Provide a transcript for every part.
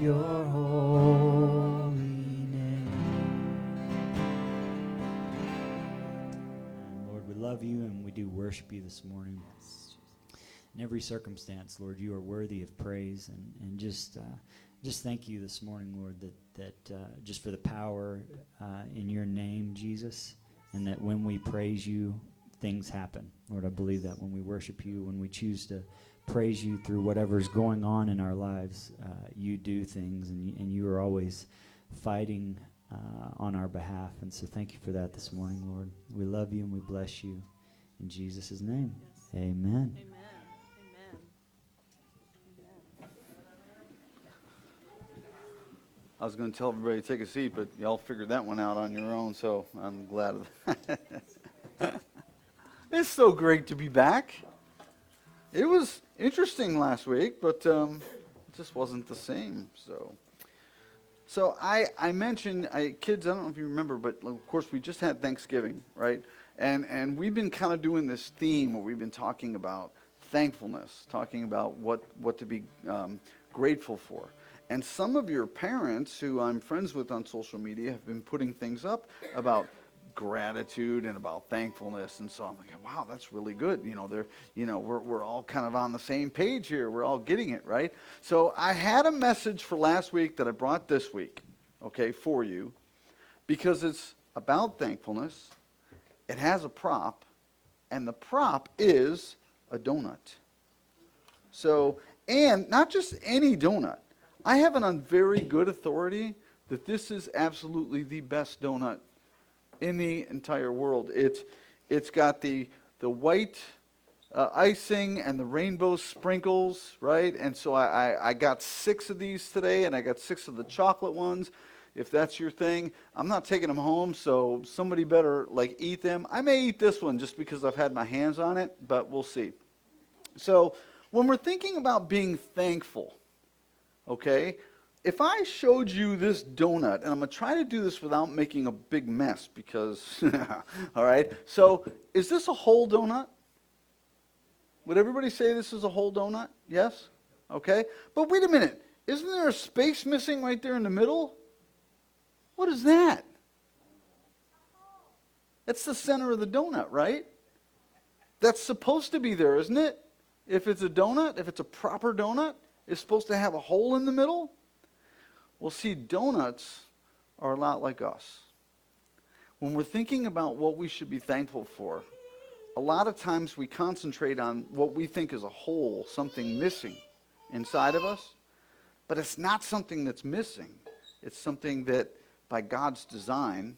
your holy name. Lord, we love you and we do worship you this morning. In every circumstance, Lord, you are worthy of praise and, and just uh, just thank you this morning, Lord, that that uh, just for the power uh, in your name, Jesus, and that when we praise you, things happen. Lord, I believe that when we worship you, when we choose to praise you through whatever's going on in our lives, uh, you do things, and you, and you are always fighting uh, on our behalf. And so, thank you for that this morning, Lord. We love you and we bless you in Jesus' name. Yes. Amen. Amen. I was going to tell everybody to take a seat, but y'all figured that one out on your own, so I'm glad of that. it's so great to be back. It was interesting last week, but um, it just wasn't the same. So, so I I mentioned I, kids. I don't know if you remember, but of course we just had Thanksgiving, right? And and we've been kind of doing this theme where we've been talking about thankfulness, talking about what what to be um, grateful for. And some of your parents, who I'm friends with on social media, have been putting things up about gratitude and about thankfulness. And so I'm like, wow, that's really good. You know, they're, you know, we're, we're all kind of on the same page here. We're all getting it, right? So I had a message for last week that I brought this week, okay, for you, because it's about thankfulness. It has a prop, and the prop is a donut. So, and not just any donut. I have it on very good authority that this is absolutely the best donut in the entire world. It's, it's got the, the white uh, icing and the rainbow sprinkles, right? And so I, I, I got six of these today, and I got six of the chocolate ones. If that's your thing, I'm not taking them home, so somebody better like eat them. I may eat this one just because I've had my hands on it, but we'll see. So when we're thinking about being thankful, okay? If I showed you this donut, and I'm going to try to do this without making a big mess because, all right? So, is this a whole donut? Would everybody say this is a whole donut? Yes? Okay? But wait a minute. Isn't there a space missing right there in the middle? What is that? That's the center of the donut, right? That's supposed to be there, isn't it? If it's a donut, if it's a proper donut, it's supposed to have a hole in the middle? Well, see, donuts are a lot like us. When we're thinking about what we should be thankful for, a lot of times we concentrate on what we think is a hole, something missing inside of us. But it's not something that's missing. It's something that, by God's design,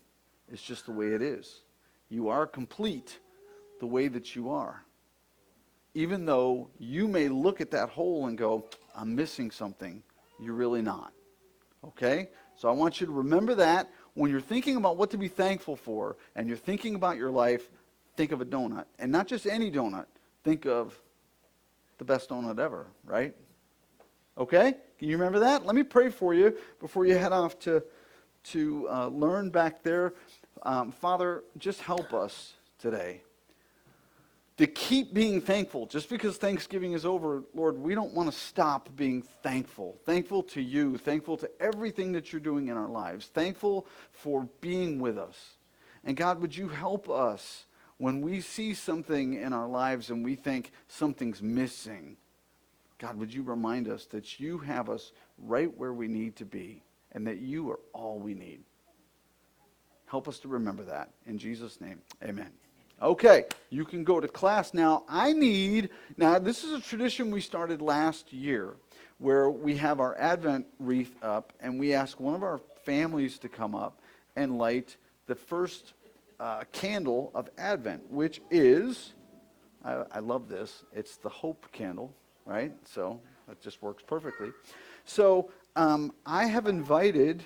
is just the way it is. You are complete the way that you are. Even though you may look at that hole and go, I'm missing something. You're really not. Okay? So I want you to remember that when you're thinking about what to be thankful for and you're thinking about your life, think of a donut. And not just any donut. Think of the best donut ever, right? Okay? Can you remember that? Let me pray for you before you head off to, to uh, learn back there. Um, Father, just help us today to keep being thankful. Just because Thanksgiving is over, Lord, we don't want to stop being thankful. Thankful to you, thankful to everything that you're doing in our lives, thankful for being with us. And God, would you help us when we see something in our lives and we think something's missing? God, would you remind us that you have us right where we need to be and that you are all we need? Help us to remember that. In Jesus' name, amen. Okay, you can go to class now. I need, now this is a tradition we started last year where we have our Advent wreath up and we ask one of our families to come up and light the first uh, candle of Advent, which is, I, I love this, it's the hope candle, right? So that just works perfectly. So um, I have invited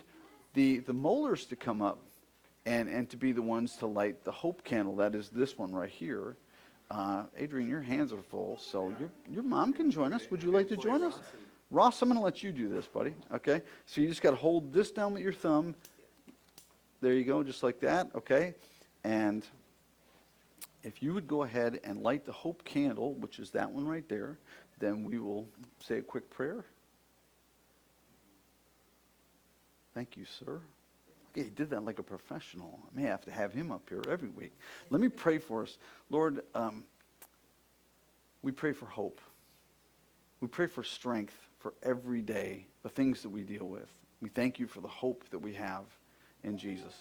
the, the molars to come up and, and to be the ones to light the hope candle. That is this one right here. Uh, Adrian, your hands are full, so your, your mom can join us. Would you like to join us? Ross, I'm going to let you do this, buddy. Okay? So you just got to hold this down with your thumb. There you go, just like that. Okay? And if you would go ahead and light the hope candle, which is that one right there, then we will say a quick prayer. Thank you, sir. Okay, he did that like a professional. I may have to have him up here every week. Let me pray for us. Lord, um, we pray for hope. We pray for strength for every day, the things that we deal with. We thank you for the hope that we have in Jesus.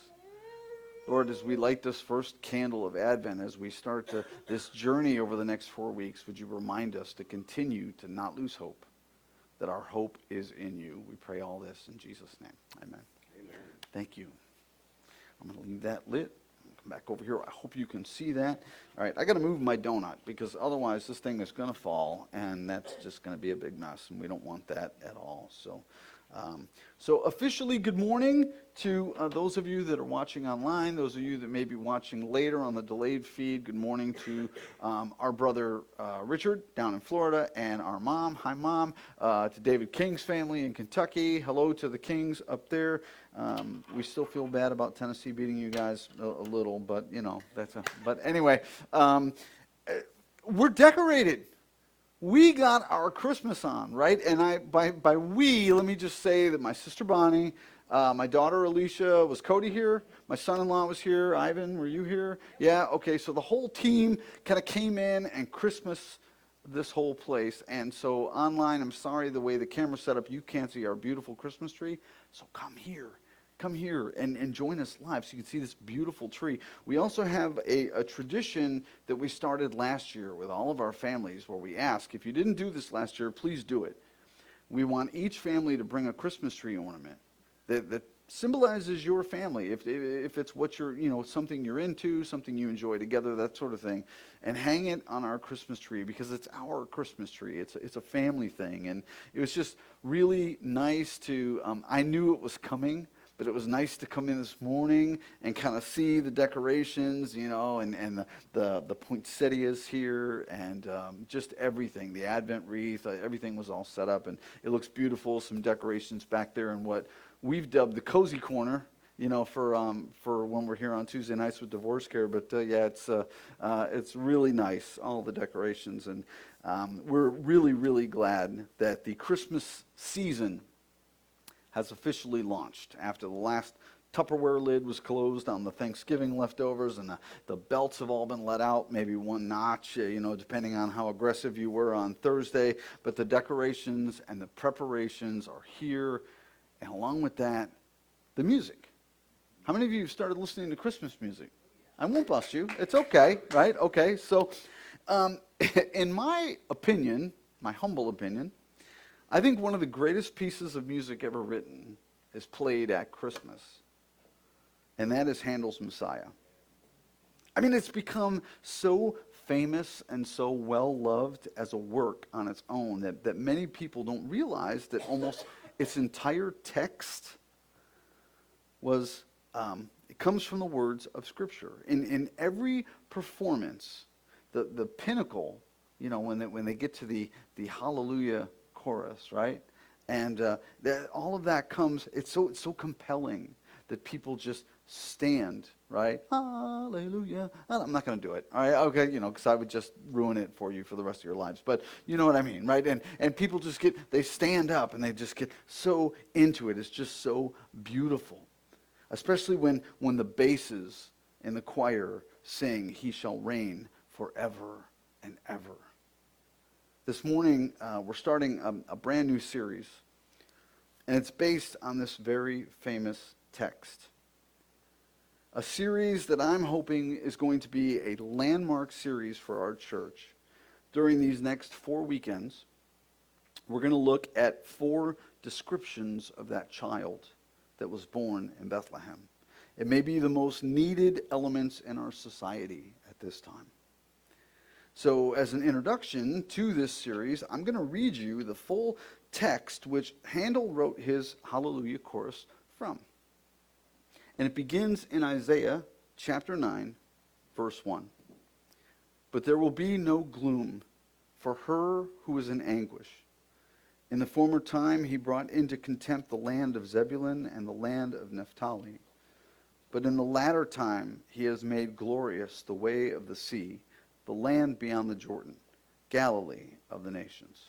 Lord, as we light this first candle of Advent, as we start to, this journey over the next four weeks, would you remind us to continue to not lose hope, that our hope is in you? We pray all this in Jesus' name. Amen. Thank you. I'm going to leave that lit. Come back over here. I hope you can see that. All right, I got to move my donut because otherwise this thing is going to fall, and that's just going to be a big mess, and we don't want that at all. So. Um, so, officially, good morning to uh, those of you that are watching online, those of you that may be watching later on the delayed feed. Good morning to um, our brother uh, Richard down in Florida and our mom. Hi, mom. Uh, to David King's family in Kentucky. Hello to the Kings up there. Um, we still feel bad about Tennessee beating you guys a, a little, but you know that's. A, but anyway, um, uh, we're decorated we got our Christmas on, right? And I, by, by we, let me just say that my sister Bonnie, uh, my daughter Alicia, was Cody here? My son-in-law was here. Ivan, were you here? Yeah. Okay. So the whole team kind of came in and Christmas this whole place. And so online, I'm sorry the way the camera's set up, you can't see our beautiful Christmas tree. So come here come here and, and join us live so you can see this beautiful tree. We also have a, a tradition that we started last year with all of our families where we ask, if you didn't do this last year, please do it. We want each family to bring a Christmas tree ornament that, that symbolizes your family. If, if it's what you're, you know, something you're into, something you enjoy together, that sort of thing. And hang it on our Christmas tree because it's our Christmas tree. It's, it's a family thing. And it was just really nice to, um, I knew it was coming but it was nice to come in this morning and kind of see the decorations, you know, and, and the, the, the poinsettias here and um, just everything. The Advent wreath, uh, everything was all set up and it looks beautiful. Some decorations back there in what we've dubbed the cozy corner. You know, for um, for when we're here on Tuesday nights with divorce care, but uh, yeah, it's uh, uh, it's really nice, all the decorations, and um, we're really really glad that the Christmas season has officially launched after the last Tupperware lid was closed on the Thanksgiving leftovers, and the, the belts have all been let out, maybe one notch, uh, you know, depending on how aggressive you were on Thursday. But the decorations and the preparations are here, and along with that, the music. How many of you started listening to Christmas music? I won't bust you. It's okay, right? Okay, so um, in my opinion, my humble opinion, I think one of the greatest pieces of music ever written is played at Christmas, and that is Handel's Messiah. I mean, it's become so famous and so well loved as a work on its own that, that many people don't realize that almost its entire text was, um, it comes from the words of Scripture. In, in every performance, the, the pinnacle, you know, when they, when they get to the, the hallelujah chorus, right? And uh, that, all of that comes, it's so, it's so compelling that people just stand, right? Hallelujah. I'm not going to do it, all right? Okay, you know, because I would just ruin it for you for the rest of your lives. But you know what I mean, right? And, and people just get, they stand up and they just get so into it. It's just so beautiful. Especially when, when the basses in the choir sing, He shall reign forever and ever. This morning, uh, we're starting a, a brand new series, and it's based on this very famous text. A series that I'm hoping is going to be a landmark series for our church. During these next four weekends, we're going to look at four descriptions of that child that was born in Bethlehem. It may be the most needed elements in our society at this time. So, as an introduction to this series, I'm going to read you the full text which Handel wrote his Hallelujah chorus from. And it begins in Isaiah chapter 9, verse 1. But there will be no gloom for her who is in anguish. In the former time, he brought into contempt the land of Zebulun and the land of Naphtali. But in the latter time, he has made glorious the way of the sea the land beyond the Jordan, Galilee of the nations.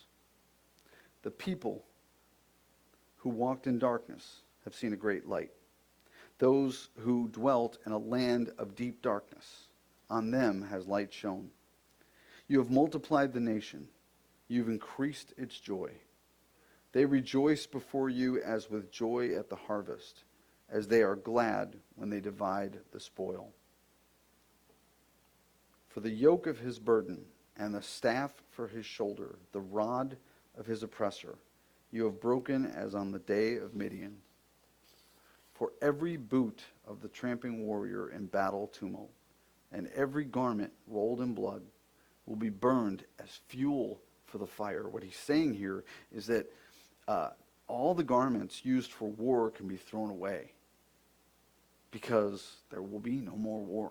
The people who walked in darkness have seen a great light. Those who dwelt in a land of deep darkness, on them has light shone. You have multiplied the nation, you've increased its joy. They rejoice before you as with joy at the harvest, as they are glad when they divide the spoil. For the yoke of his burden and the staff for his shoulder, the rod of his oppressor, you have broken as on the day of Midian. For every boot of the tramping warrior in battle tumult, and every garment rolled in blood, will be burned as fuel for the fire. What he's saying here is that uh, all the garments used for war can be thrown away because there will be no more war.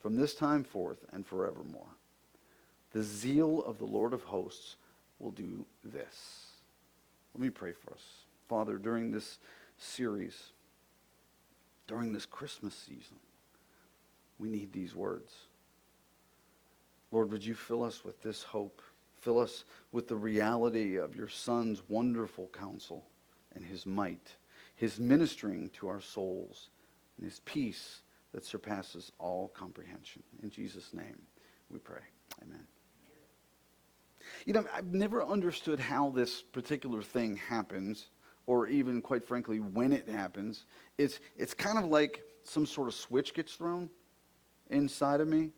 from this time forth and forevermore. The zeal of the Lord of hosts will do this. Let me pray for us. Father, during this series, during this Christmas season, we need these words. Lord, would you fill us with this hope? Fill us with the reality of your Son's wonderful counsel and his might, his ministering to our souls, and his peace that surpasses all comprehension. In Jesus' name we pray. Amen. You know, I've never understood how this particular thing happens, or even, quite frankly, when it happens. It's, it's kind of like some sort of switch gets thrown inside of me,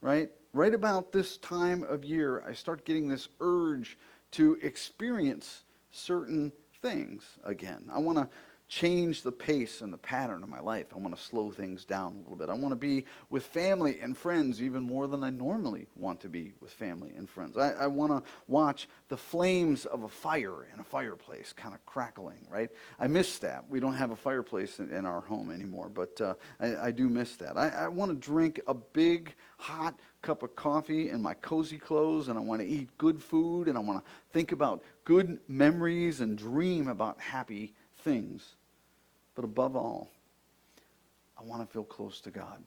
right? Right about this time of year, I start getting this urge to experience certain things again. I want to change the pace and the pattern of my life. I want to slow things down a little bit. I want to be with family and friends even more than I normally want to be with family and friends. I, I want to watch the flames of a fire in a fireplace kind of crackling, right? I miss that. We don't have a fireplace in, in our home anymore, but uh, I, I, do miss that. I, I want to drink a big, hot cup of coffee in my cozy clothes, and I want to eat good food, and I want to think about good memories and dream about happy things. But above all, I want to feel close to God.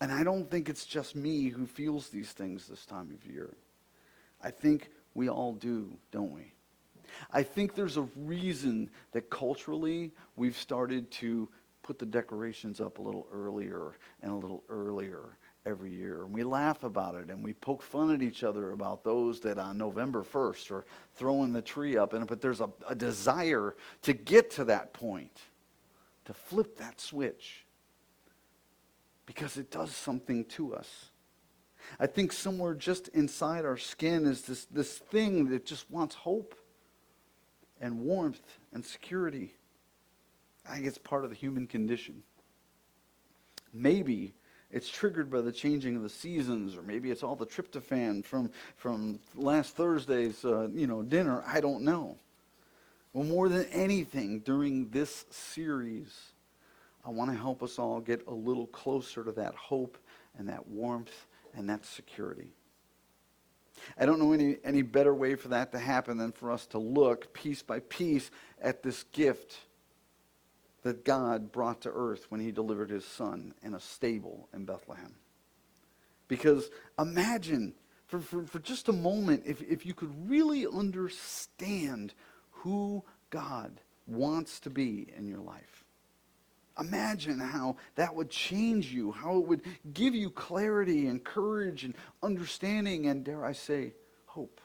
And I don't think it's just me who feels these things this time of year. I think we all do, don't we? I think there's a reason that culturally we've started to put the decorations up a little earlier and a little earlier every year. And we laugh about it and we poke fun at each other about those that on November 1st are throwing the tree up. And, but there's a, a desire to get to that point, to flip that switch, because it does something to us. I think somewhere just inside our skin is this, this thing that just wants hope and warmth and security. I think it's part of the human condition. Maybe it's triggered by the changing of the seasons, or maybe it's all the tryptophan from, from last Thursday's uh, you know, dinner. I don't know. Well, more than anything, during this series, I want to help us all get a little closer to that hope and that warmth and that security. I don't know any, any better way for that to happen than for us to look piece by piece at this gift that God brought to earth when he delivered his son in a stable in Bethlehem. Because imagine, for, for, for just a moment, if, if you could really understand who God wants to be in your life. Imagine how that would change you, how it would give you clarity and courage and understanding and, dare I say, hope.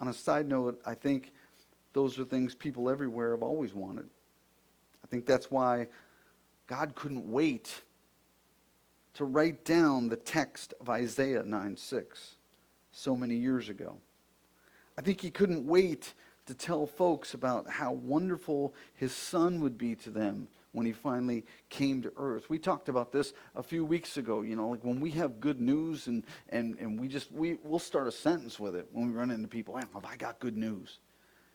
On a side note, I think those are things people everywhere have always wanted. I think that's why God couldn't wait to write down the text of Isaiah 9 6 so many years ago. I think he couldn't wait to tell folks about how wonderful his son would be to them when he finally came to earth. We talked about this a few weeks ago, you know, like when we have good news and, and, and we just, we, we'll start a sentence with it when we run into people. Hey, have I got good news?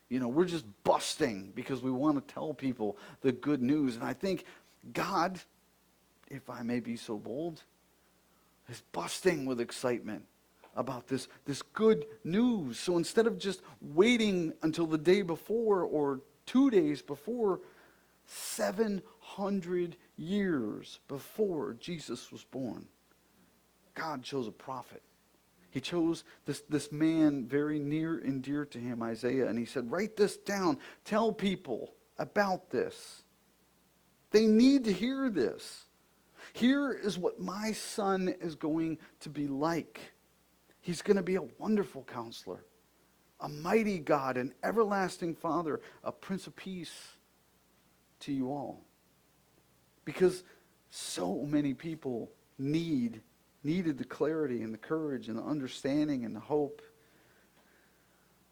You know, we're just busting because we want to tell people the good news. And I think God, if I may be so bold, is busting with excitement about this, this good news. So instead of just waiting until the day before or two days before, 700 years before Jesus was born, God chose a prophet. He chose this, this man very near and dear to him, Isaiah, and he said, Write this down. Tell people about this. They need to hear this. Here is what my son is going to be like. He's going to be a wonderful counselor, a mighty God, an everlasting Father, a Prince of Peace to you all. Because so many people need needed the clarity and the courage and the understanding and the hope.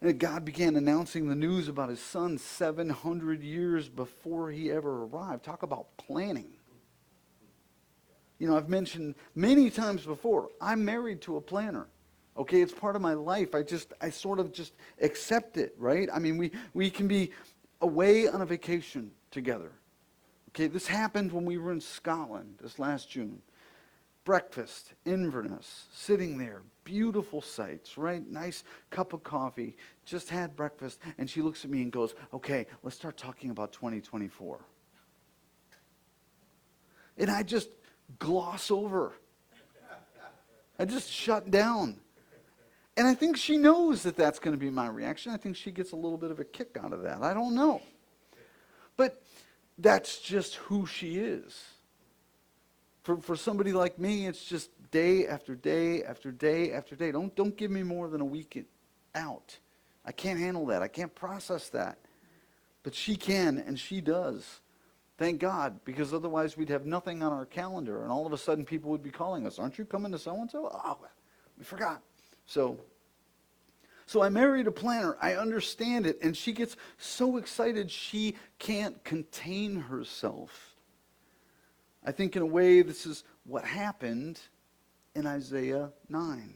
And God began announcing the news about his son 700 years before he ever arrived. Talk about planning. You know, I've mentioned many times before, I'm married to a planner. Okay, it's part of my life. I just, I sort of just accept it, right? I mean, we, we can be away on a vacation together. Okay, this happened when we were in Scotland this last June. Breakfast, Inverness, sitting there, beautiful sights, right? Nice cup of coffee, just had breakfast, and she looks at me and goes, Okay, let's start talking about 2024. And I just gloss over. I just shut down. And I think she knows that that's going to be my reaction. I think she gets a little bit of a kick out of that. I don't know. But that's just who she is. For, for somebody like me, it's just day after day after day after day. Don't, don't give me more than a week out. I can't handle that. I can't process that. But she can, and she does. Thank God, because otherwise we'd have nothing on our calendar, and all of a sudden people would be calling us, Aren't you coming to so and so? Oh, we forgot. So, so I married a planner. I understand it. And she gets so excited she can't contain herself. I think, in a way, this is what happened in Isaiah 9.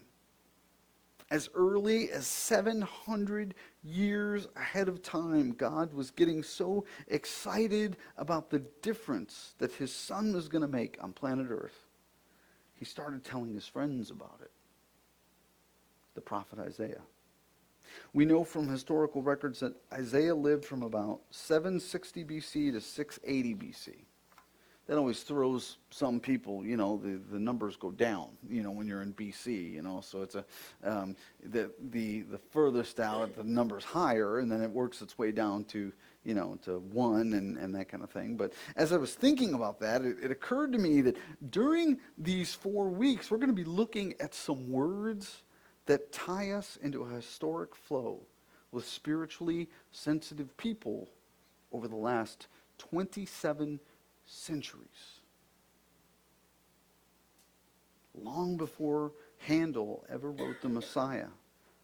As early as 700 years ahead of time, God was getting so excited about the difference that his son was going to make on planet Earth. He started telling his friends about it the prophet Isaiah. We know from historical records that Isaiah lived from about 760 BC to 680 BC. That always throws some people, you know, the, the numbers go down, you know, when you're in BC, you know, so it's a, um, the, the, the furthest out, the number's higher, and then it works its way down to, you know, to one and, and that kind of thing. But as I was thinking about that, it, it occurred to me that during these four weeks, we're going to be looking at some words that tie us into a historic flow with spiritually sensitive people over the last 27 centuries. Long before Handel ever wrote the Messiah,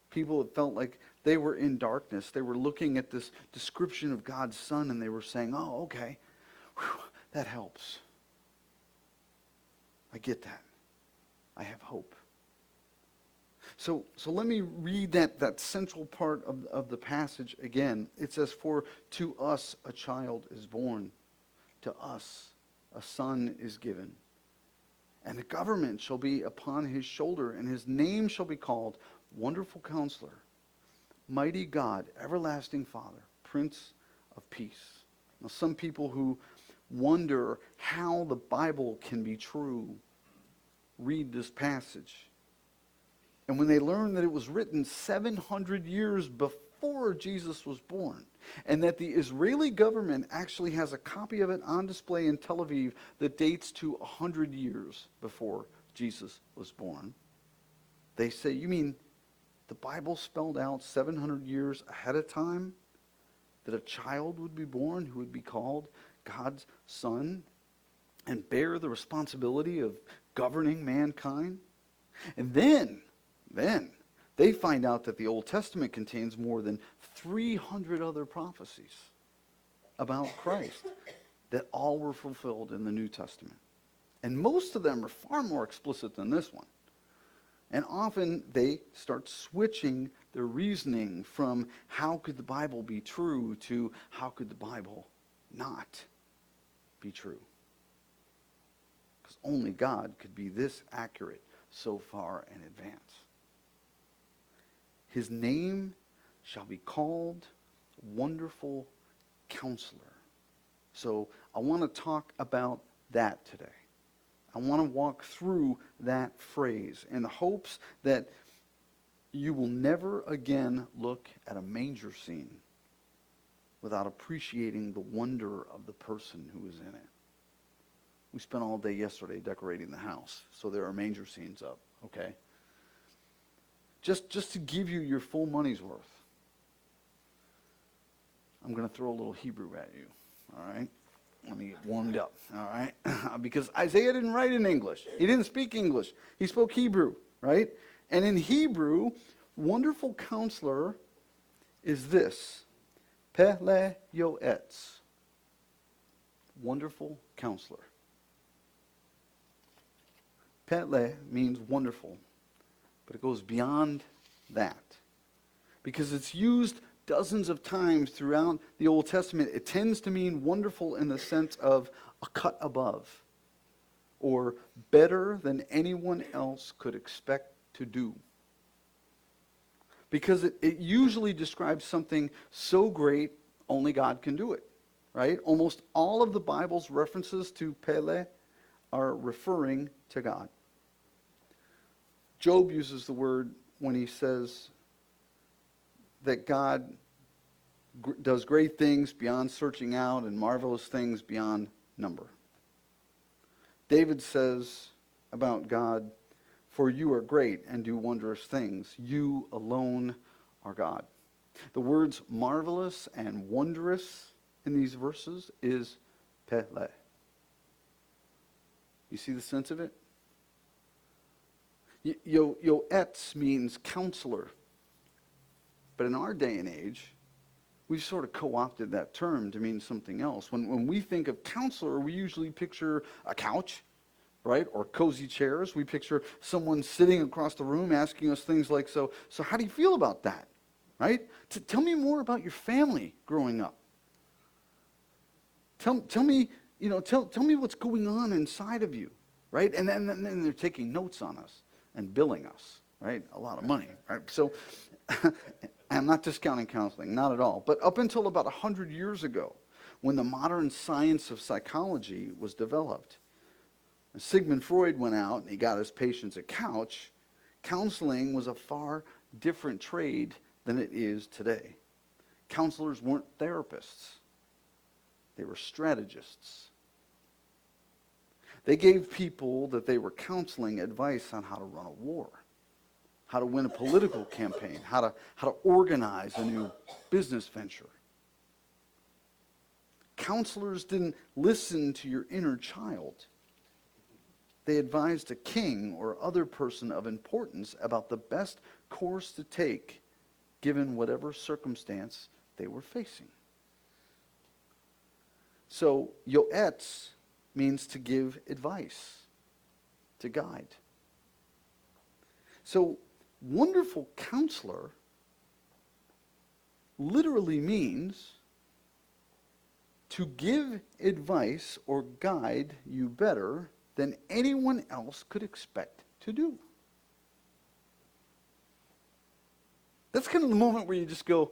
people had felt like they were in darkness. They were looking at this description of God's Son and they were saying, oh, okay, Whew, that helps. I get that. I have hope. So, so let me read that, that central part of, of the passage again. It says, For to us a child is born, to us a son is given. And the government shall be upon his shoulder, and his name shall be called Wonderful Counselor, Mighty God, Everlasting Father, Prince of Peace. Now, some people who wonder how the Bible can be true read this passage and when they learned that it was written 700 years before Jesus was born, and that the Israeli government actually has a copy of it on display in Tel Aviv that dates to 100 years before Jesus was born, they say, You mean the Bible spelled out 700 years ahead of time that a child would be born who would be called God's son and bear the responsibility of governing mankind? And then then they find out that the Old Testament contains more than 300 other prophecies about Christ. that all were fulfilled in the New Testament. And most of them are far more explicit than this one. And often they start switching their reasoning from how could the Bible be true to how could the Bible not be true. Because only God could be this accurate so far in advance. His name shall be called Wonderful Counselor. So I want to talk about that today. I want to walk through that phrase in the hopes that you will never again look at a manger scene without appreciating the wonder of the person who is in it. We spent all day yesterday decorating the house, so there are manger scenes up, okay? Just, just to give you your full money's worth, I'm going to throw a little Hebrew at you, all right? Let me get warmed up, all right? Uh, because Isaiah didn't write in English. He didn't speak English. He spoke Hebrew, right? And in Hebrew, wonderful counselor is this Pele Yoetz. Wonderful counselor. Pele means wonderful, but it goes beyond that. Because it's used dozens of times throughout the Old Testament, it tends to mean wonderful in the sense of a cut above or better than anyone else could expect to do. Because it, it usually describes something so great, only God can do it, right? Almost all of the Bible's references to Pele are referring to God. Job uses the word when he says that God gr- does great things beyond searching out and marvelous things beyond number. David says about God, For you are great and do wondrous things. You alone are God. The words marvelous and wondrous in these verses is pele. You see the sense of it? Yo, yoetz means counselor. But in our day and age, we've sort of co-opted that term to mean something else. When, when we think of counselor, we usually picture a couch, right? Or cozy chairs. We picture someone sitting across the room asking us things like, so, so how do you feel about that? Right? T- tell me more about your family growing up. Tell, tell me, you know, tell, tell me what's going on inside of you, right? And then, and then they're taking notes on us and billing us, right? A lot of money, right? So I'm not discounting counseling, not at all. But up until about 100 years ago, when the modern science of psychology was developed, Sigmund Freud went out and he got his patients a couch. Counseling was a far different trade than it is today. Counselors weren't therapists, they were strategists. They gave people that they were counseling advice on how to run a war, how to win a political campaign, how to, how to organize a new business venture. Counselors didn't listen to your inner child. They advised a king or other person of importance about the best course to take given whatever circumstance they were facing. So, yoetz means to give advice, to guide. So, wonderful counselor literally means to give advice or guide you better than anyone else could expect to do. That's kind of the moment where you just go,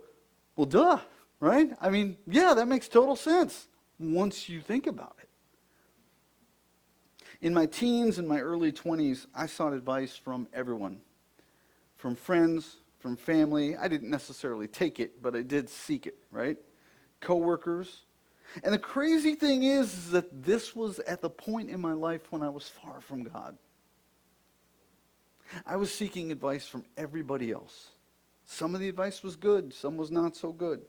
well, duh, right? I mean, yeah, that makes total sense once you think about it. In my teens and my early 20s, I sought advice from everyone from friends, from family. I didn't necessarily take it, but I did seek it, right? Coworkers. And the crazy thing is, is that this was at the point in my life when I was far from God. I was seeking advice from everybody else. Some of the advice was good, some was not so good.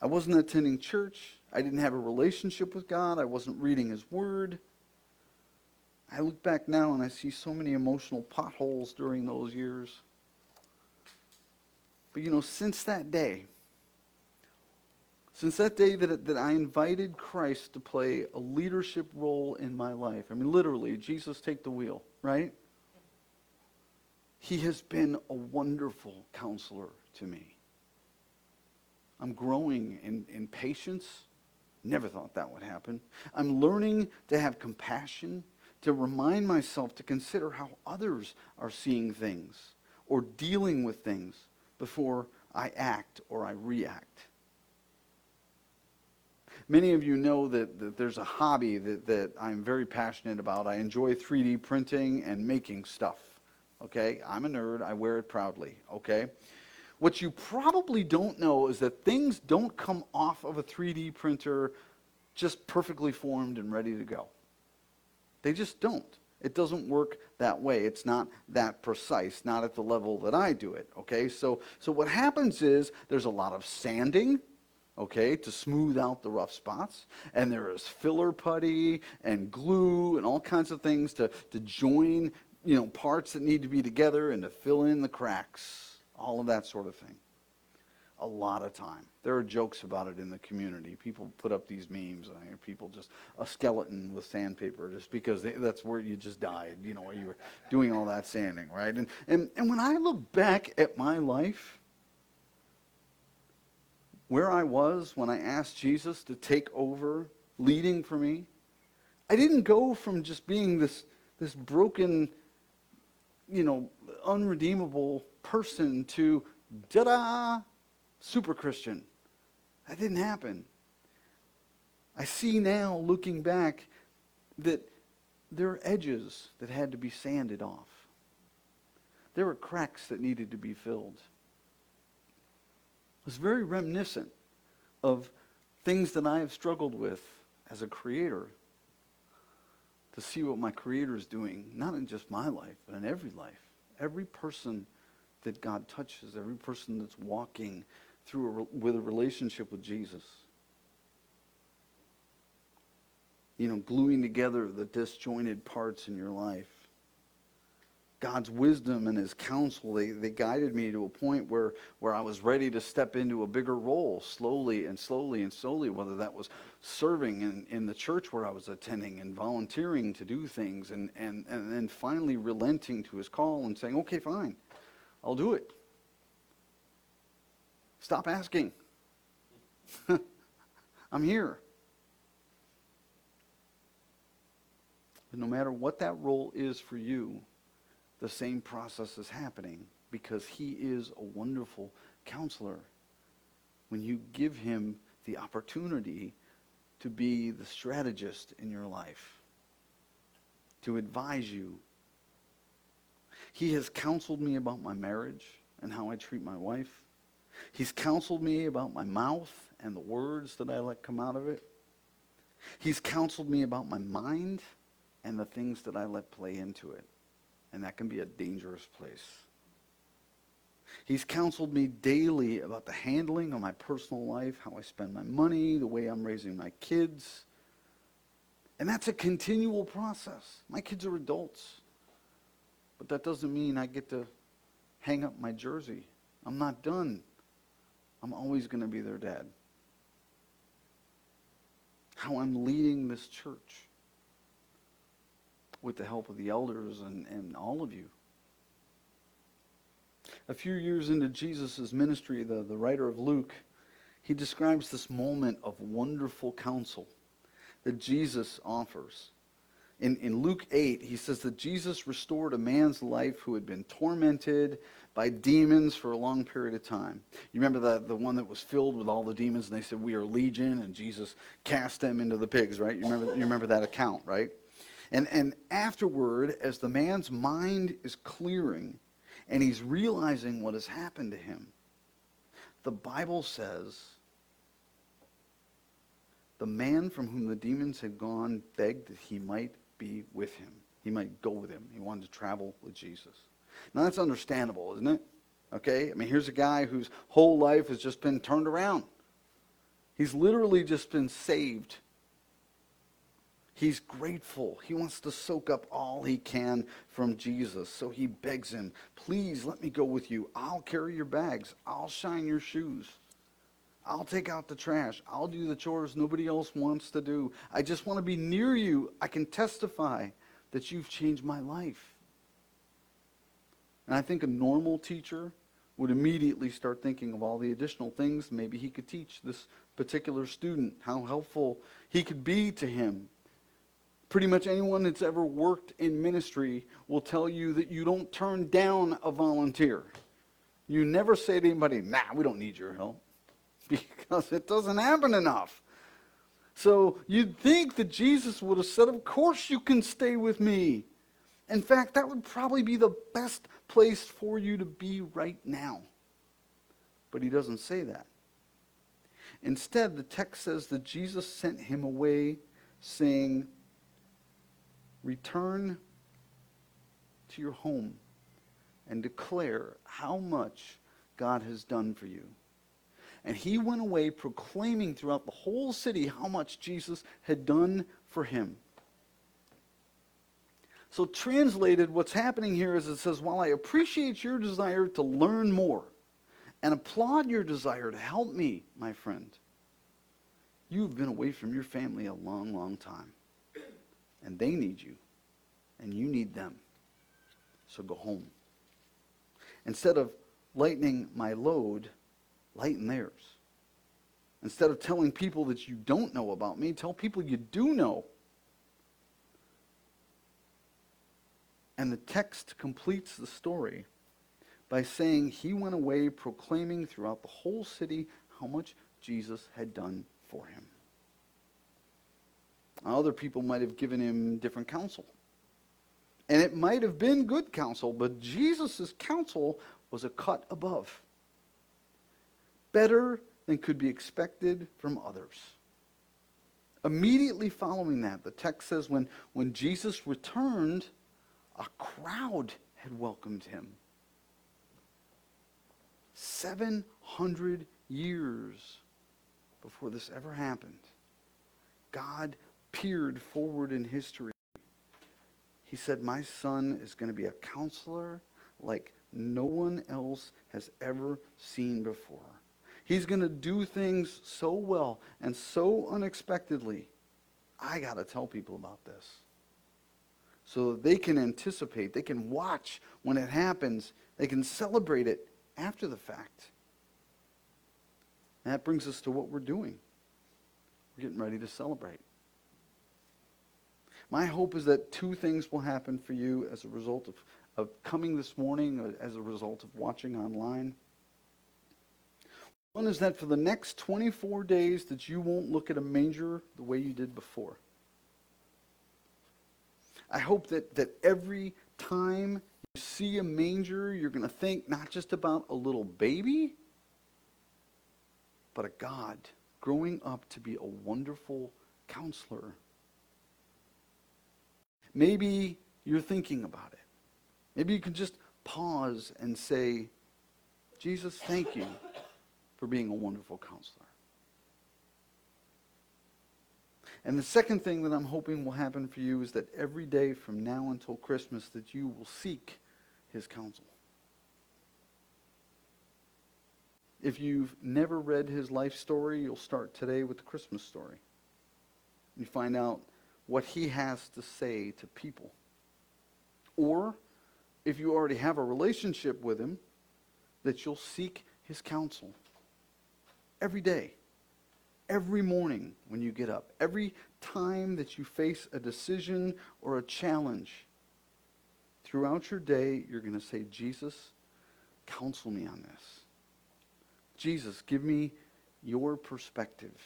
I wasn't attending church. I didn't have a relationship with God. I wasn't reading His Word. I look back now and I see so many emotional potholes during those years. But you know, since that day, Since that day that, that I invited Christ to play a leadership role in my life, I mean, literally, Jesus, take the wheel, right? He has been a wonderful counselor to me. I'm growing in, in patience. Never thought that would happen. I'm learning to have compassion, to remind myself to consider how others are seeing things or dealing with things before I act or I react. Many of you know that, that there's a hobby that, that I'm very passionate about. I enjoy 3D printing and making stuff. Okay? I'm a nerd. I wear it proudly. Okay? What you probably don't know is that things don't come off of a 3D printer just perfectly formed and ready to go. They just don't. It doesn't work that way. It's not that precise, not at the level that I do it. Okay? So so what happens is there's a lot of sanding, okay, to smooth out the rough spots. And there is filler putty and glue and all kinds of things to, to join, you know, parts that need to be together and to fill in the cracks, all of that sort of thing. A lot of time. There are jokes about it in the community. People put up these memes. I hear people just a skeleton with sandpaper, just because they, that's where you just died. You know, where you were doing all that sanding, right? And and and when I look back at my life, where I was when I asked Jesus to take over leading for me, I didn't go from just being this, this broken, you know, unredeemable person to da da, super Christian. That didn't happen. I see now, looking back, that there are edges that had to be sanded off. There were cracks that needed to be filled was very reminiscent of things that I have struggled with as a creator. To see what my creator is doing, not in just my life, but in every life. Every person that God touches, every person that's walking through a, with a relationship with Jesus. You know, gluing together the disjointed parts in your life. God's wisdom and his counsel, they, they guided me to a point where, where I was ready to step into a bigger role slowly and slowly and slowly, whether that was serving in, in the church where I was attending and volunteering to do things and, and, and then finally relenting to his call and saying, okay, fine, I'll do it. Stop asking. I'm here. But no matter what that role is for you, the same process is happening because he is a wonderful counselor. When you give him the opportunity to be the strategist in your life, to advise you. He has counseled me about my marriage and how I treat my wife. He's counseled me about my mouth and the words that I let come out of it. He's counseled me about my mind and the things that I let play into it and that can be a dangerous place. He's counseled me daily about the handling of my personal life, how I spend my money, the way I'm raising my kids. And that's a continual process. My kids are adults. But that doesn't mean I get to hang up my jersey. I'm not done. I'm always going to be their dad. How I'm leading this church with the help of the elders and, and all of you. A few years into Jesus' ministry, the, the writer of Luke, he describes this moment of wonderful counsel that Jesus offers. In, in Luke 8, he says that Jesus restored a man's life who had been tormented by demons for a long period of time. You remember the, the one that was filled with all the demons, and they said, We are legion, and Jesus cast them into the pigs, right? You remember, you remember that account, right? And, and afterward, as the man's mind is clearing and he's realizing what has happened to him, the Bible says the man from whom the demons had gone begged that he might be with him. He might go with him. He wanted to travel with Jesus. Now that's understandable, isn't it? Okay? I mean, here's a guy whose whole life has just been turned around. He's literally just been saved He's grateful. He wants to soak up all he can from Jesus. So he begs him, Please let me go with you. I'll carry your bags. I'll shine your shoes. I'll take out the trash. I'll do the chores nobody else wants to do. I just want to be near you. I can testify that you've changed my life. And I think a normal teacher would immediately start thinking of all the additional things maybe he could teach this particular student, how helpful he could be to him. Pretty much anyone that's ever worked in ministry will tell you that you don't turn down a volunteer. You never say to anybody, nah, we don't need your help, because it doesn't happen enough. So you'd think that Jesus would have said, Of course you can stay with me. In fact, that would probably be the best place for you to be right now. But he doesn't say that. Instead, the text says that Jesus sent him away saying, Return to your home and declare how much God has done for you. And he went away proclaiming throughout the whole city how much Jesus had done for him. So, translated, what's happening here is it says, While I appreciate your desire to learn more and applaud your desire to help me, my friend, you've been away from your family a long, long time. And they need you, and you need them. So, go home. Instead of lightening my load, lighten theirs. Instead of telling people that you don't know about me, tell people you do know. And the text completes the story by saying he went away proclaiming throughout the whole city how much Jesus had done for him. Other people might have given him different counsel. And it might have been good counsel, but Jesus' counsel was a cut above. Better than could be expected from others. Immediately following that, the text says when, when Jesus returned, a crowd had welcomed him. 700 years before this ever happened, God peered forward in history. He said, My son is going to be a counselor like no one else has ever seen before. He's going to do things so well and so unexpectedly. I got to tell people about this so they can anticipate, they can watch when it happens, they can celebrate it after the fact. And that brings us to what we're doing. We're getting ready to celebrate. My hope is that two things will happen for you as a result of, of coming this morning, as a result of watching online. One is that for the next 24 days that you won't look at a manger the way you did before. I hope that, that every time you see a manger, you're going to think not just about a little baby, but a God growing up to be a wonderful counselor. Maybe you're thinking about it. Maybe you can just pause and say, Jesus, thank you for being a wonderful counselor. And the second thing that I'm hoping will happen for you is that every day from now until Christmas that you will seek his counsel. If you've never read his life story, you'll start today with the Christmas story. You find out what he has to say to people. Or if you already have a relationship with him, that you'll seek his counsel every day every morning when you get up, every time that you face a decision or a challenge, throughout your day, you're going to say, Jesus, counsel me on this. Jesus, give me your perspective.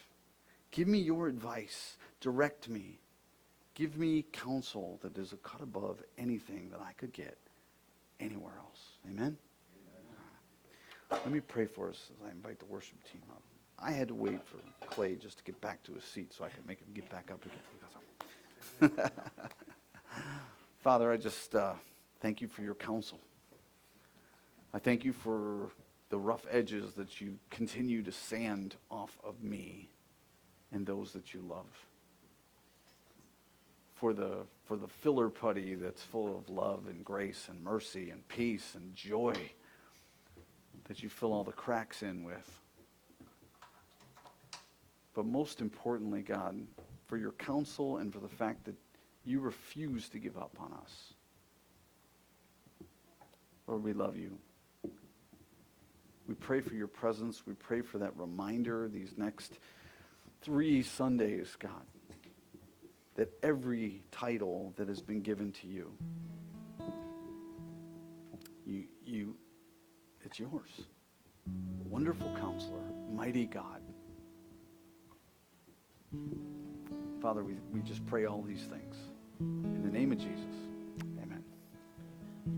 Give me your advice. Direct me. Give me counsel that is a cut above anything that I could get anywhere else. Amen? Amen. Let me pray for us as I invite the worship team up. I had to wait for Clay just to get back to his seat so I could make him get back up again. Father, I just uh, thank you for your counsel. I thank you for the rough edges that you continue to sand off of me and those that you love. For the, for the filler putty that's full of love and grace and mercy and peace and joy that you fill all the cracks in with. But most importantly, God, for your counsel and for the fact that you refuse to give up on us. Lord, we love you. We pray for your presence. We pray for that reminder these next three Sundays, God, that every title that has been given to you, you, you, it's yours. Wonderful counselor, mighty God. Father, we, we just pray all these things. In the name of Jesus.